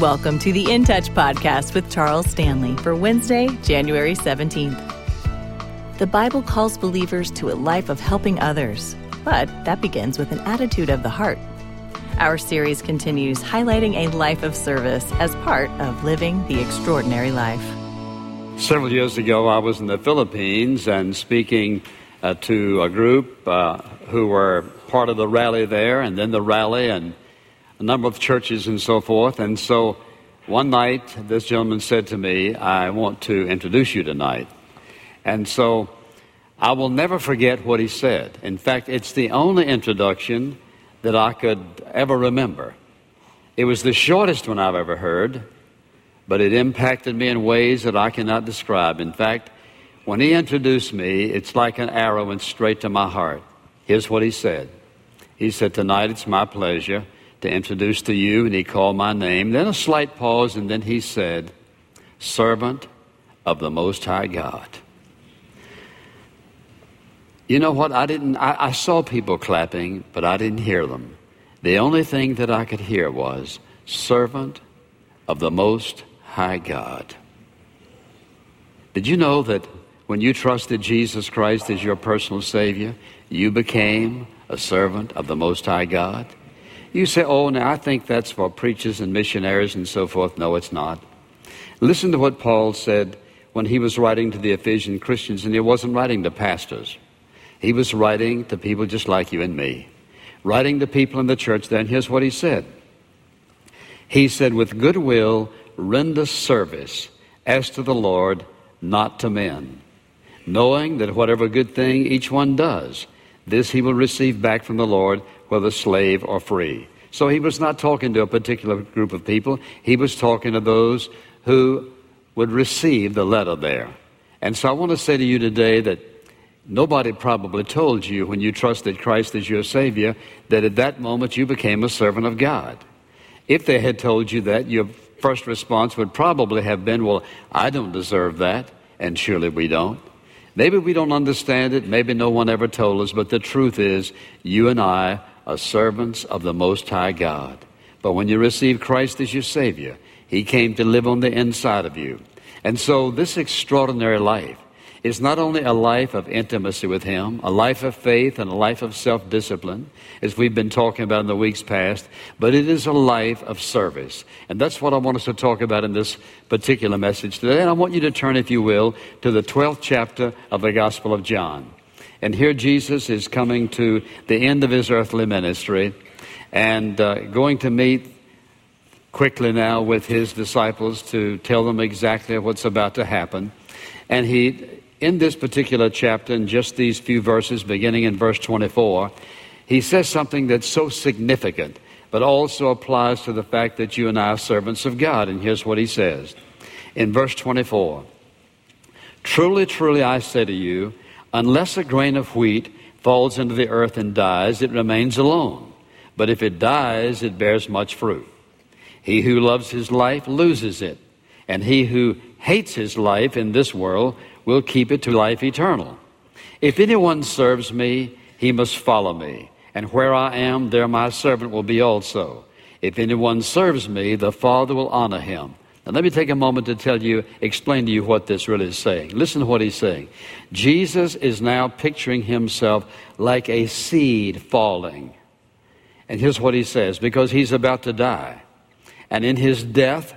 Welcome to the In Touch podcast with Charles Stanley for Wednesday, January 17th. The Bible calls believers to a life of helping others, but that begins with an attitude of the heart. Our series continues highlighting a life of service as part of living the extraordinary life. Several years ago, I was in the Philippines and speaking uh, to a group uh, who were part of the rally there, and then the rally, and a number of churches and so forth. And so one night, this gentleman said to me, I want to introduce you tonight. And so I will never forget what he said. In fact, it's the only introduction that I could ever remember. It was the shortest one I've ever heard, but it impacted me in ways that I cannot describe. In fact, when he introduced me, it's like an arrow went straight to my heart. Here's what he said He said, Tonight it's my pleasure to introduce to you, and he called my name. Then a slight pause, and then he said, Servant of the Most High God. You know what? I didn't, I, I, saw people clapping, but I didn't hear them. The only thing that I could hear was, Servant of the Most High God. Did you know that when you trusted Jesus Christ as your personal Savior, you became a servant of the Most High God? You say, oh, now I think that's for preachers and missionaries and so forth. No, it's not. Listen to what Paul said when he was writing to the Ephesian Christians, and he wasn't writing to pastors. He was writing to people just like you and me, writing to people in the church there, and here's what he said. He said, With goodwill, render service as to the Lord, not to men, knowing that whatever good thing each one does, this he will receive back from the Lord whether slave or free. So he was not talking to a particular group of people. He was talking to those who would receive the letter there. And so I want to say to you today that nobody probably told you when you trusted Christ as your Savior that at that moment you became a servant of God. If they had told you that, your first response would probably have been, Well, I don't deserve that, and surely we don't. Maybe we don't understand it, maybe no one ever told us, but the truth is, you and I are servants of the Most High God. But when you receive Christ as your Savior, He came to live on the inside of you. And so this extraordinary life is not only a life of intimacy with Him, a life of faith, and a life of self discipline, as we've been talking about in the weeks past, but it is a life of service. And that's what I want us to talk about in this particular message today. And I want you to turn, if you will, to the 12th chapter of the Gospel of John. And here Jesus is coming to the end of his earthly ministry and uh, going to meet quickly now with his disciples to tell them exactly what's about to happen. And he, in this particular chapter, in just these few verses, beginning in verse 24, he says something that's so significant, but also applies to the fact that you and I are servants of God. And here's what he says in verse 24 Truly, truly, I say to you, Unless a grain of wheat falls into the earth and dies, it remains alone. But if it dies, it bears much fruit. He who loves his life loses it, and he who hates his life in this world will keep it to life eternal. If anyone serves me, he must follow me, and where I am, there my servant will be also. If anyone serves me, the Father will honor him. Now, let me take a moment to tell you, explain to you what this really is saying. Listen to what he's saying. Jesus is now picturing himself like a seed falling. And here's what he says because he's about to die. And in his death,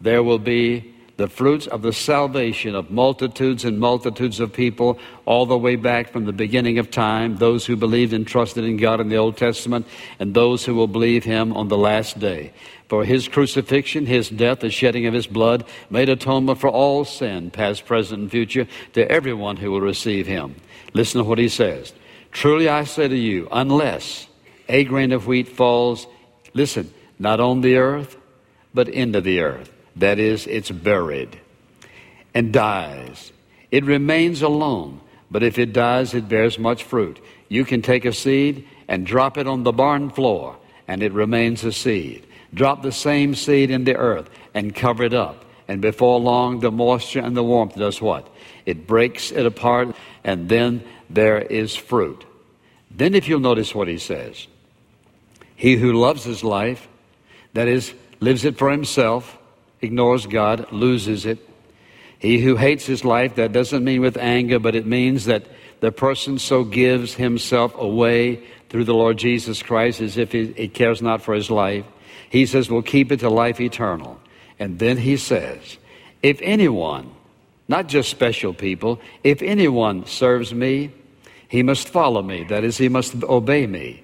there will be the fruits of the salvation of multitudes and multitudes of people all the way back from the beginning of time, those who believed and trusted in God in the Old Testament, and those who will believe Him on the last day. For His crucifixion, His death, the shedding of His blood made atonement for all sin, past, present, and future, to everyone who will receive Him. Listen to what He says. Truly I say to you, unless a grain of wheat falls, listen, not on the earth, but into the earth that is, it's buried and dies. It remains alone, but if it dies, it bears much fruit. You can take a seed and drop it on the barn floor, and it remains a seed. Drop the same seed in the earth and cover it up. And before long, the moisture and the warmth does what? It breaks it apart, and then there is fruit. Then, if you'll notice what he says, he who loves his life, that is, lives it for himself, ignores God, loses it. He who hates his life, that doesn't mean with anger, but it means that the person so gives himself away through the Lord Jesus Christ as if he, he cares not for his life. He says, We'll keep it to life eternal. And then he says, if anyone, not just special people, if anyone serves me, he must follow me. That is, he must obey me.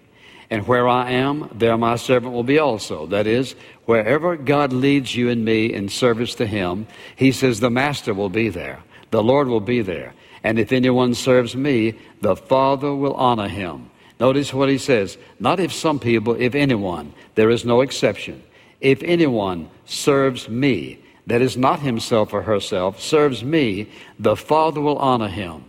And where I am, there my servant will be also. That is, wherever God leads you and me in service to him, he says the master will be there. The Lord will be there. And if anyone serves me, the Father will honor him. Notice what he says. Not if some people, if anyone. There is no exception. If anyone serves me, that is not himself or herself, serves me, the Father will honor him.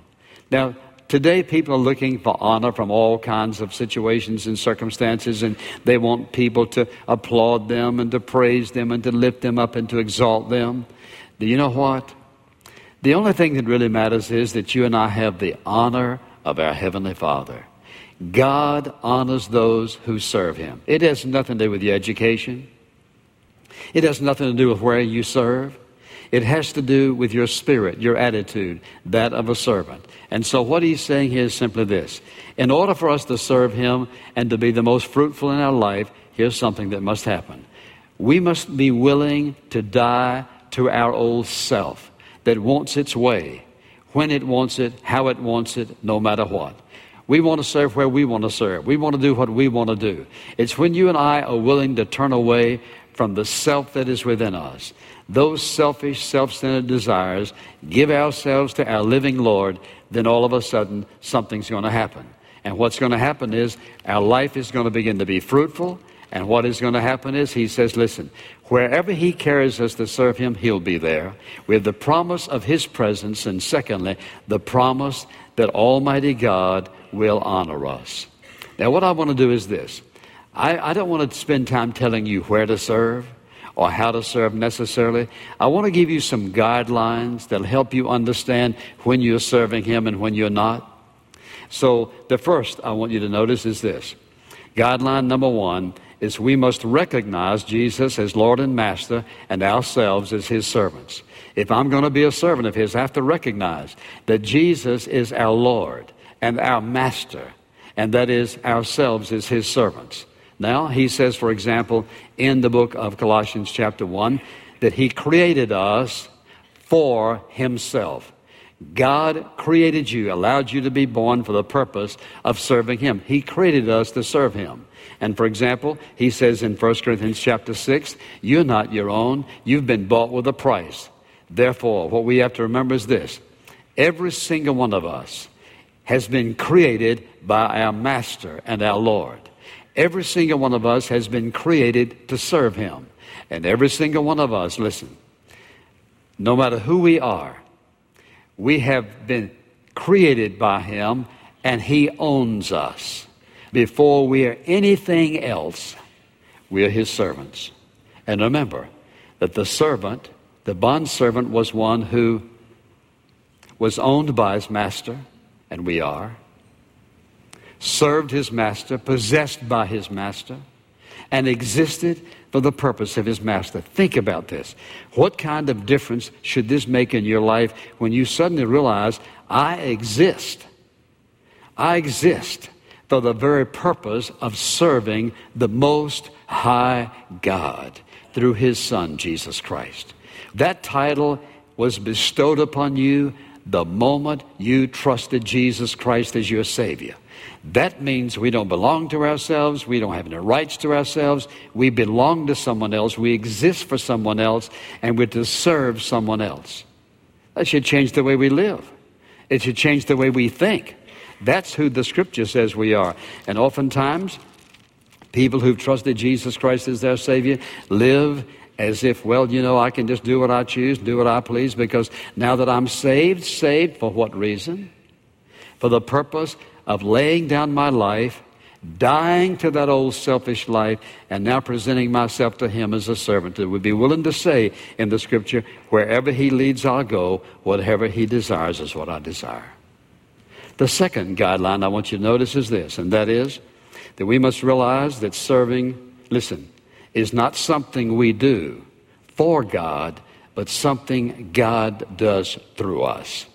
Now, Today, people are looking for honor from all kinds of situations and circumstances, and they want people to applaud them and to praise them and to lift them up and to exalt them. Do you know what? The only thing that really matters is that you and I have the honor of our Heavenly Father. God honors those who serve Him. It has nothing to do with your education, it has nothing to do with where you serve. It has to do with your spirit, your attitude, that of a servant. And so what he's saying here is simply this. In order for us to serve him and to be the most fruitful in our life, here's something that must happen. We must be willing to die to our old self that wants its way, when it wants it, how it wants it, no matter what. We want to serve where we want to serve. We want to do what we want to do. It's when you and I are willing to turn away from the self that is within us those selfish, self centered desires, give ourselves to our living Lord, then all of a sudden something's going to happen. And what's going to happen is our life is going to begin to be fruitful. And what is going to happen is he says, listen, wherever he carries us to serve him, he'll be there. With the promise of his presence. And secondly, the promise that Almighty God will honor us. Now, what I want to do is this I, I don't want to spend time telling you where to serve or how to serve necessarily. I want to give you some guidelines that'll help you understand when you're serving Him and when you're not. So, the first I want you to notice is this guideline number one is we must recognize Jesus as Lord and Master and ourselves as His servants. If I'm going to be a servant of His, I have to recognize that Jesus is our Lord and our Master, and that is ourselves as His servants. Now, he says, for example, in the book of Colossians, chapter 1, that he created us for himself. God created you, allowed you to be born for the purpose of serving him. He created us to serve him. And for example, he says in 1 Corinthians chapter 6, you're not your own, you've been bought with a price. Therefore, what we have to remember is this every single one of us has been created by our Master and our Lord. Every single one of us has been created to serve Him. And every single one of us, listen, no matter who we are, we have been created by Him and He owns us. Before we are anything else, we are His servants. And remember that the servant, the bond servant, was one who was owned by his master, and we are served his master, possessed by his master, and existed for the purpose of his master. Think about this. What kind of difference should this make in your life when you suddenly realize, I exist? I exist for the very purpose of serving the Most High God through his Son, Jesus Christ. That title was bestowed upon you the moment you trusted Jesus Christ as your Savior. That means we don't belong to ourselves. We don't have any rights to ourselves. We belong to someone else. We exist for someone else, and we're to serve someone else. That should change the way we live. It should change the way we think. That's who the scripture says we are. And oftentimes, people who've trusted Jesus Christ as their Savior live as if, well, you know, I can just do what I choose, do what I please, because now that I'm saved, saved for what reason? For the purpose of laying down my life, dying to that old selfish life, and now presenting myself to Him as a servant that would be willing to say in the Scripture, wherever He leads, I'll go, whatever He desires is what I desire. The second guideline I want you to notice is this, and that is that we must realize that serving, listen, is not something we do for God, but something God does through us.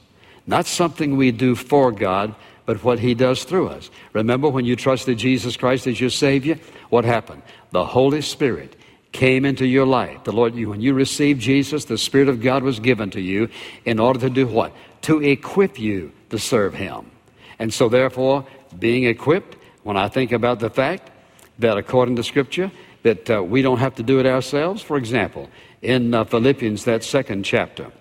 Not something we do for God, but what He does through us. Remember when you trusted Jesus Christ as your Savior? What happened? The Holy Spirit came into your life. The Lord, when you received Jesus, the Spirit of God was given to you in order to do what? To equip you to serve Him. And so, therefore, being equipped, when I think about the fact that according to Scripture, that uh, we don't have to do it ourselves. For example, in uh, Philippians, that second chapter,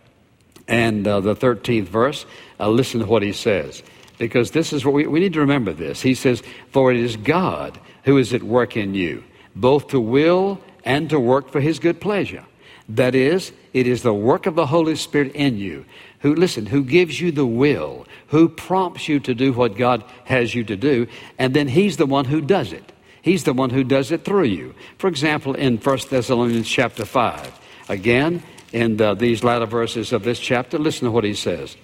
and uh, the 13th verse, uh, listen to what he says. Because this is what we, we need to remember this. He says, For it is God who is at work in you, both to will and to work for his good pleasure. That is, it is the work of the Holy Spirit in you, who, listen, who gives you the will, who prompts you to do what God has you to do, and then he's the one who does it. He's the one who does it through you. For example, in 1 Thessalonians chapter 5, again, in the, these latter verses of this chapter, listen to what he says.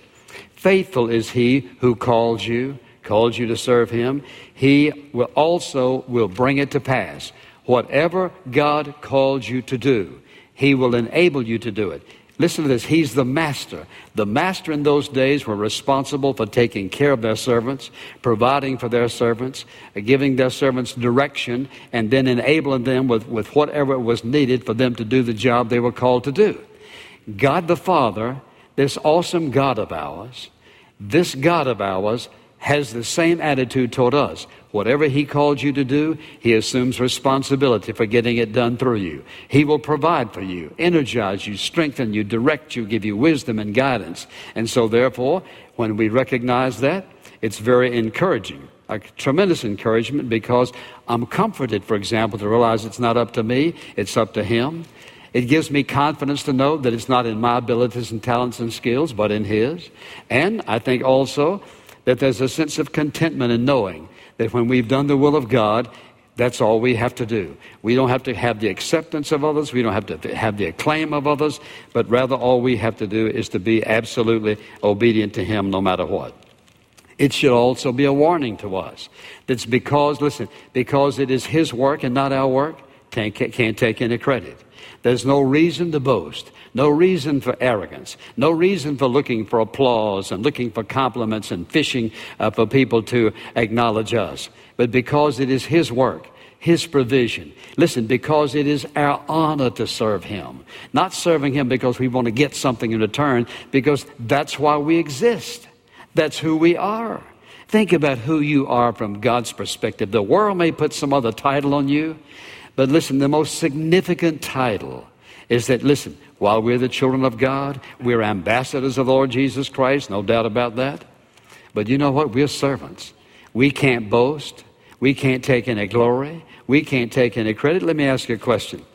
Faithful is he who calls you, calls you to serve him. He will also will bring it to pass. Whatever God calls you to do, he will enable you to do it. Listen to this. He's the master. The master in those days were responsible for taking care of their servants, providing for their servants, giving their servants direction, and then enabling them with, with whatever was needed for them to do the job they were called to do. God the Father, this awesome God of ours, this God of ours has the same attitude toward us. Whatever He called you to do, He assumes responsibility for getting it done through you. He will provide for you, energize you, strengthen you, direct you, give you wisdom and guidance. And so, therefore, when we recognize that, it's very encouraging, a tremendous encouragement because I'm comforted, for example, to realize it's not up to me, it's up to Him. It gives me confidence to know that it's not in my abilities and talents and skills, but in His. And I think also that there's a sense of contentment in knowing that when we've done the will of God, that's all we have to do. We don't have to have the acceptance of others. We don't have to have the acclaim of others. But rather, all we have to do is to be absolutely obedient to Him no matter what. It should also be a warning to us. That's because, listen, because it is His work and not our work, can't, can't take any credit. There's no reason to boast, no reason for arrogance, no reason for looking for applause and looking for compliments and fishing uh, for people to acknowledge us. But because it is His work, His provision. Listen, because it is our honor to serve Him. Not serving Him because we want to get something in return, because that's why we exist. That's who we are. Think about who you are from God's perspective. The world may put some other title on you. But listen, the most significant title is that, listen, while we're the children of God, we're ambassadors of the Lord Jesus Christ, no doubt about that. But you know what? We're servants. We can't boast. We can't take any glory. We can't take any credit. Let me ask you a question.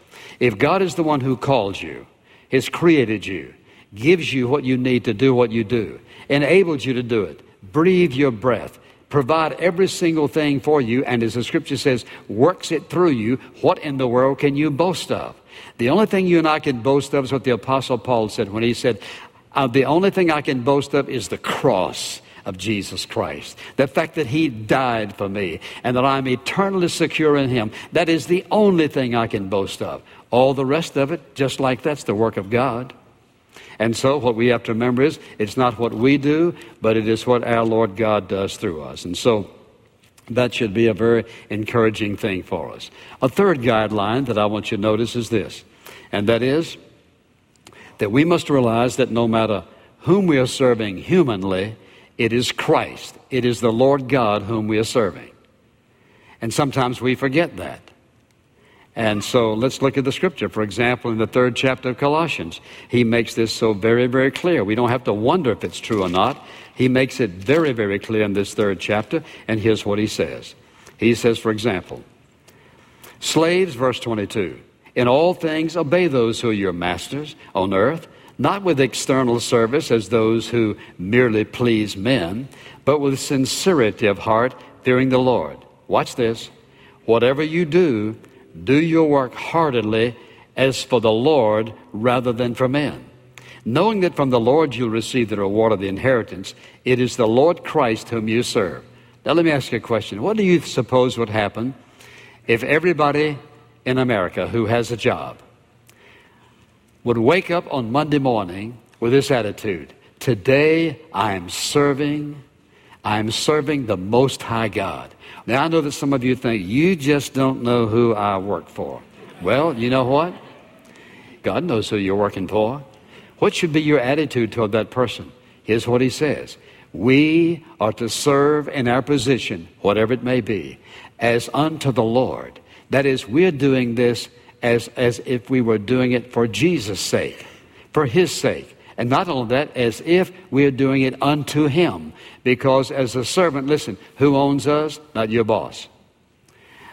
If God is the one who called you, has created you, gives you what you need to do what you do, enabled you to do it, breathe your breath, provide every single thing for you, and as the scripture says, works it through you, what in the world can you boast of? The only thing you and I can boast of is what the Apostle Paul said when he said, uh, The only thing I can boast of is the cross of Jesus Christ. The fact that He died for me and that I'm eternally secure in Him. That is the only thing I can boast of. All the rest of it, just like that's the work of God. And so, what we have to remember is it's not what we do, but it is what our Lord God does through us. And so, that should be a very encouraging thing for us. A third guideline that I want you to notice is this, and that is that we must realize that no matter whom we are serving humanly, it is Christ. It is the Lord God whom we are serving. And sometimes we forget that. And so let's look at the scripture. For example, in the third chapter of Colossians, he makes this so very, very clear. We don't have to wonder if it's true or not. He makes it very, very clear in this third chapter, and here's what he says. He says, for example, Slaves, verse 22, in all things obey those who are your masters on earth, not with external service as those who merely please men, but with sincerity of heart, fearing the Lord. Watch this. Whatever you do, do your work heartedly as for the Lord rather than for men. Knowing that from the Lord you'll receive the reward of the inheritance, it is the Lord Christ whom you serve. Now, let me ask you a question. What do you suppose would happen if everybody in America who has a job would wake up on Monday morning with this attitude Today I am serving, I am serving the Most High God. Now I know that some of you think, you just don't know who I work for. Well, you know what? God knows who you're working for. What should be your attitude toward that person? Here's what he says We are to serve in our position, whatever it may be, as unto the Lord. That is, we're doing this as, as if we were doing it for Jesus' sake, for his sake. And not only that, as if we are doing it unto him. Because as a servant, listen, who owns us? Not your boss.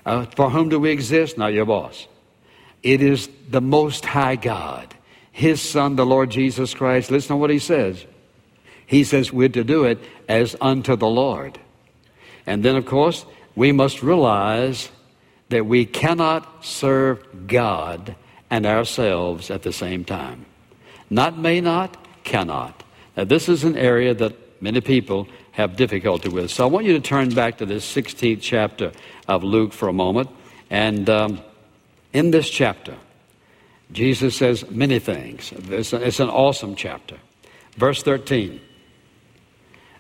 Uh, for whom do we exist? Not your boss. It is the Most High God, His Son, the Lord Jesus Christ. Listen to what He says. He says we're to do it as unto the Lord. And then, of course, we must realize that we cannot serve God and ourselves at the same time. Not may not, cannot. Now, this is an area that many people have difficulty with. So I want you to turn back to this 16th chapter of Luke for a moment. And um, in this chapter, Jesus says many things. It's, a, it's an awesome chapter. Verse 13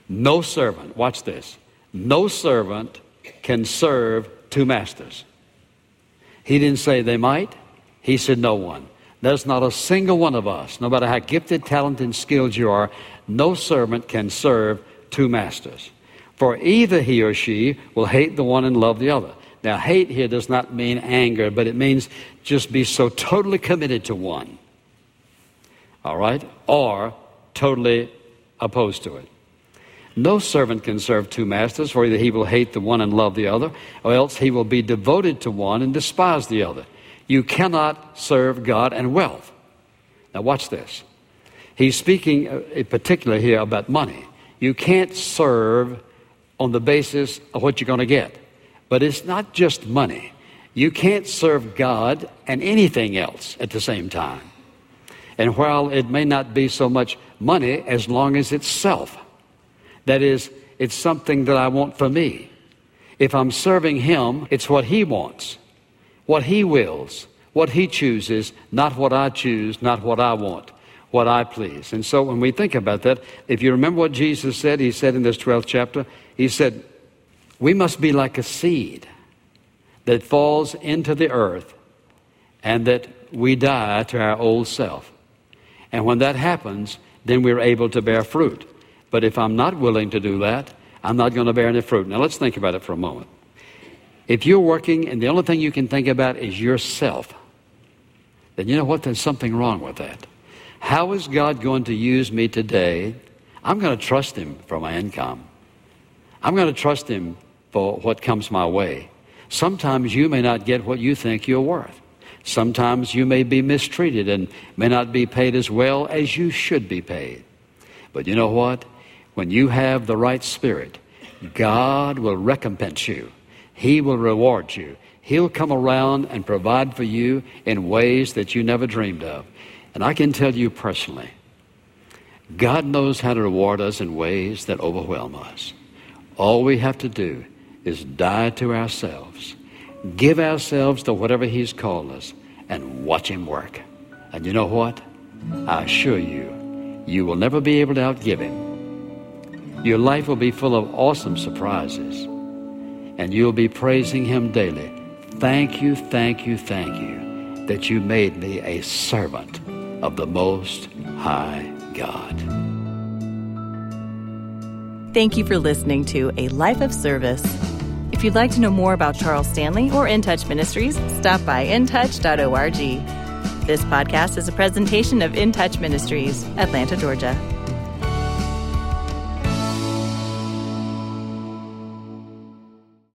No servant, watch this, no servant can serve two masters. He didn't say they might, he said no one. There's not a single one of us, no matter how gifted, talented, and skilled you are, no servant can serve two masters. For either he or she will hate the one and love the other. Now, hate here does not mean anger, but it means just be so totally committed to one. All right? Or totally opposed to it. No servant can serve two masters, for either he will hate the one and love the other, or else he will be devoted to one and despise the other. You cannot serve God and wealth. Now, watch this. He's speaking uh, in particular here about money. You can't serve on the basis of what you're going to get. But it's not just money. You can't serve God and anything else at the same time. And while it may not be so much money as long as it's self, that is, it's something that I want for me. If I'm serving Him, it's what He wants, what He wills, what He chooses, not what I choose, not what I want, what I please. And so when we think about that, if you remember what Jesus said, He said in this 12th chapter, He said, we must be like a seed that falls into the earth and that we die to our old self. And when that happens, then we're able to bear fruit. But if I'm not willing to do that, I'm not going to bear any fruit. Now let's think about it for a moment. If you're working and the only thing you can think about is yourself, then you know what? There's something wrong with that. How is God going to use me today? I'm going to trust Him for my income. I'm going to trust Him for what comes my way. Sometimes you may not get what you think you're worth. Sometimes you may be mistreated and may not be paid as well as you should be paid. But you know what? When you have the right spirit, God will recompense you. He will reward you. He'll come around and provide for you in ways that you never dreamed of. And I can tell you personally, God knows how to reward us in ways that overwhelm us. All we have to do is die to ourselves, give ourselves to whatever He's called us, and watch Him work. And you know what? I assure you, you will never be able to outgive Him. Your life will be full of awesome surprises, and you'll be praising Him daily. Thank you, thank you, thank you that you made me a servant of the Most High God. Thank you for listening to A Life of Service. If you'd like to know more about Charles Stanley or In Touch Ministries, stop by intouch.org. This podcast is a presentation of In Touch Ministries, Atlanta, Georgia.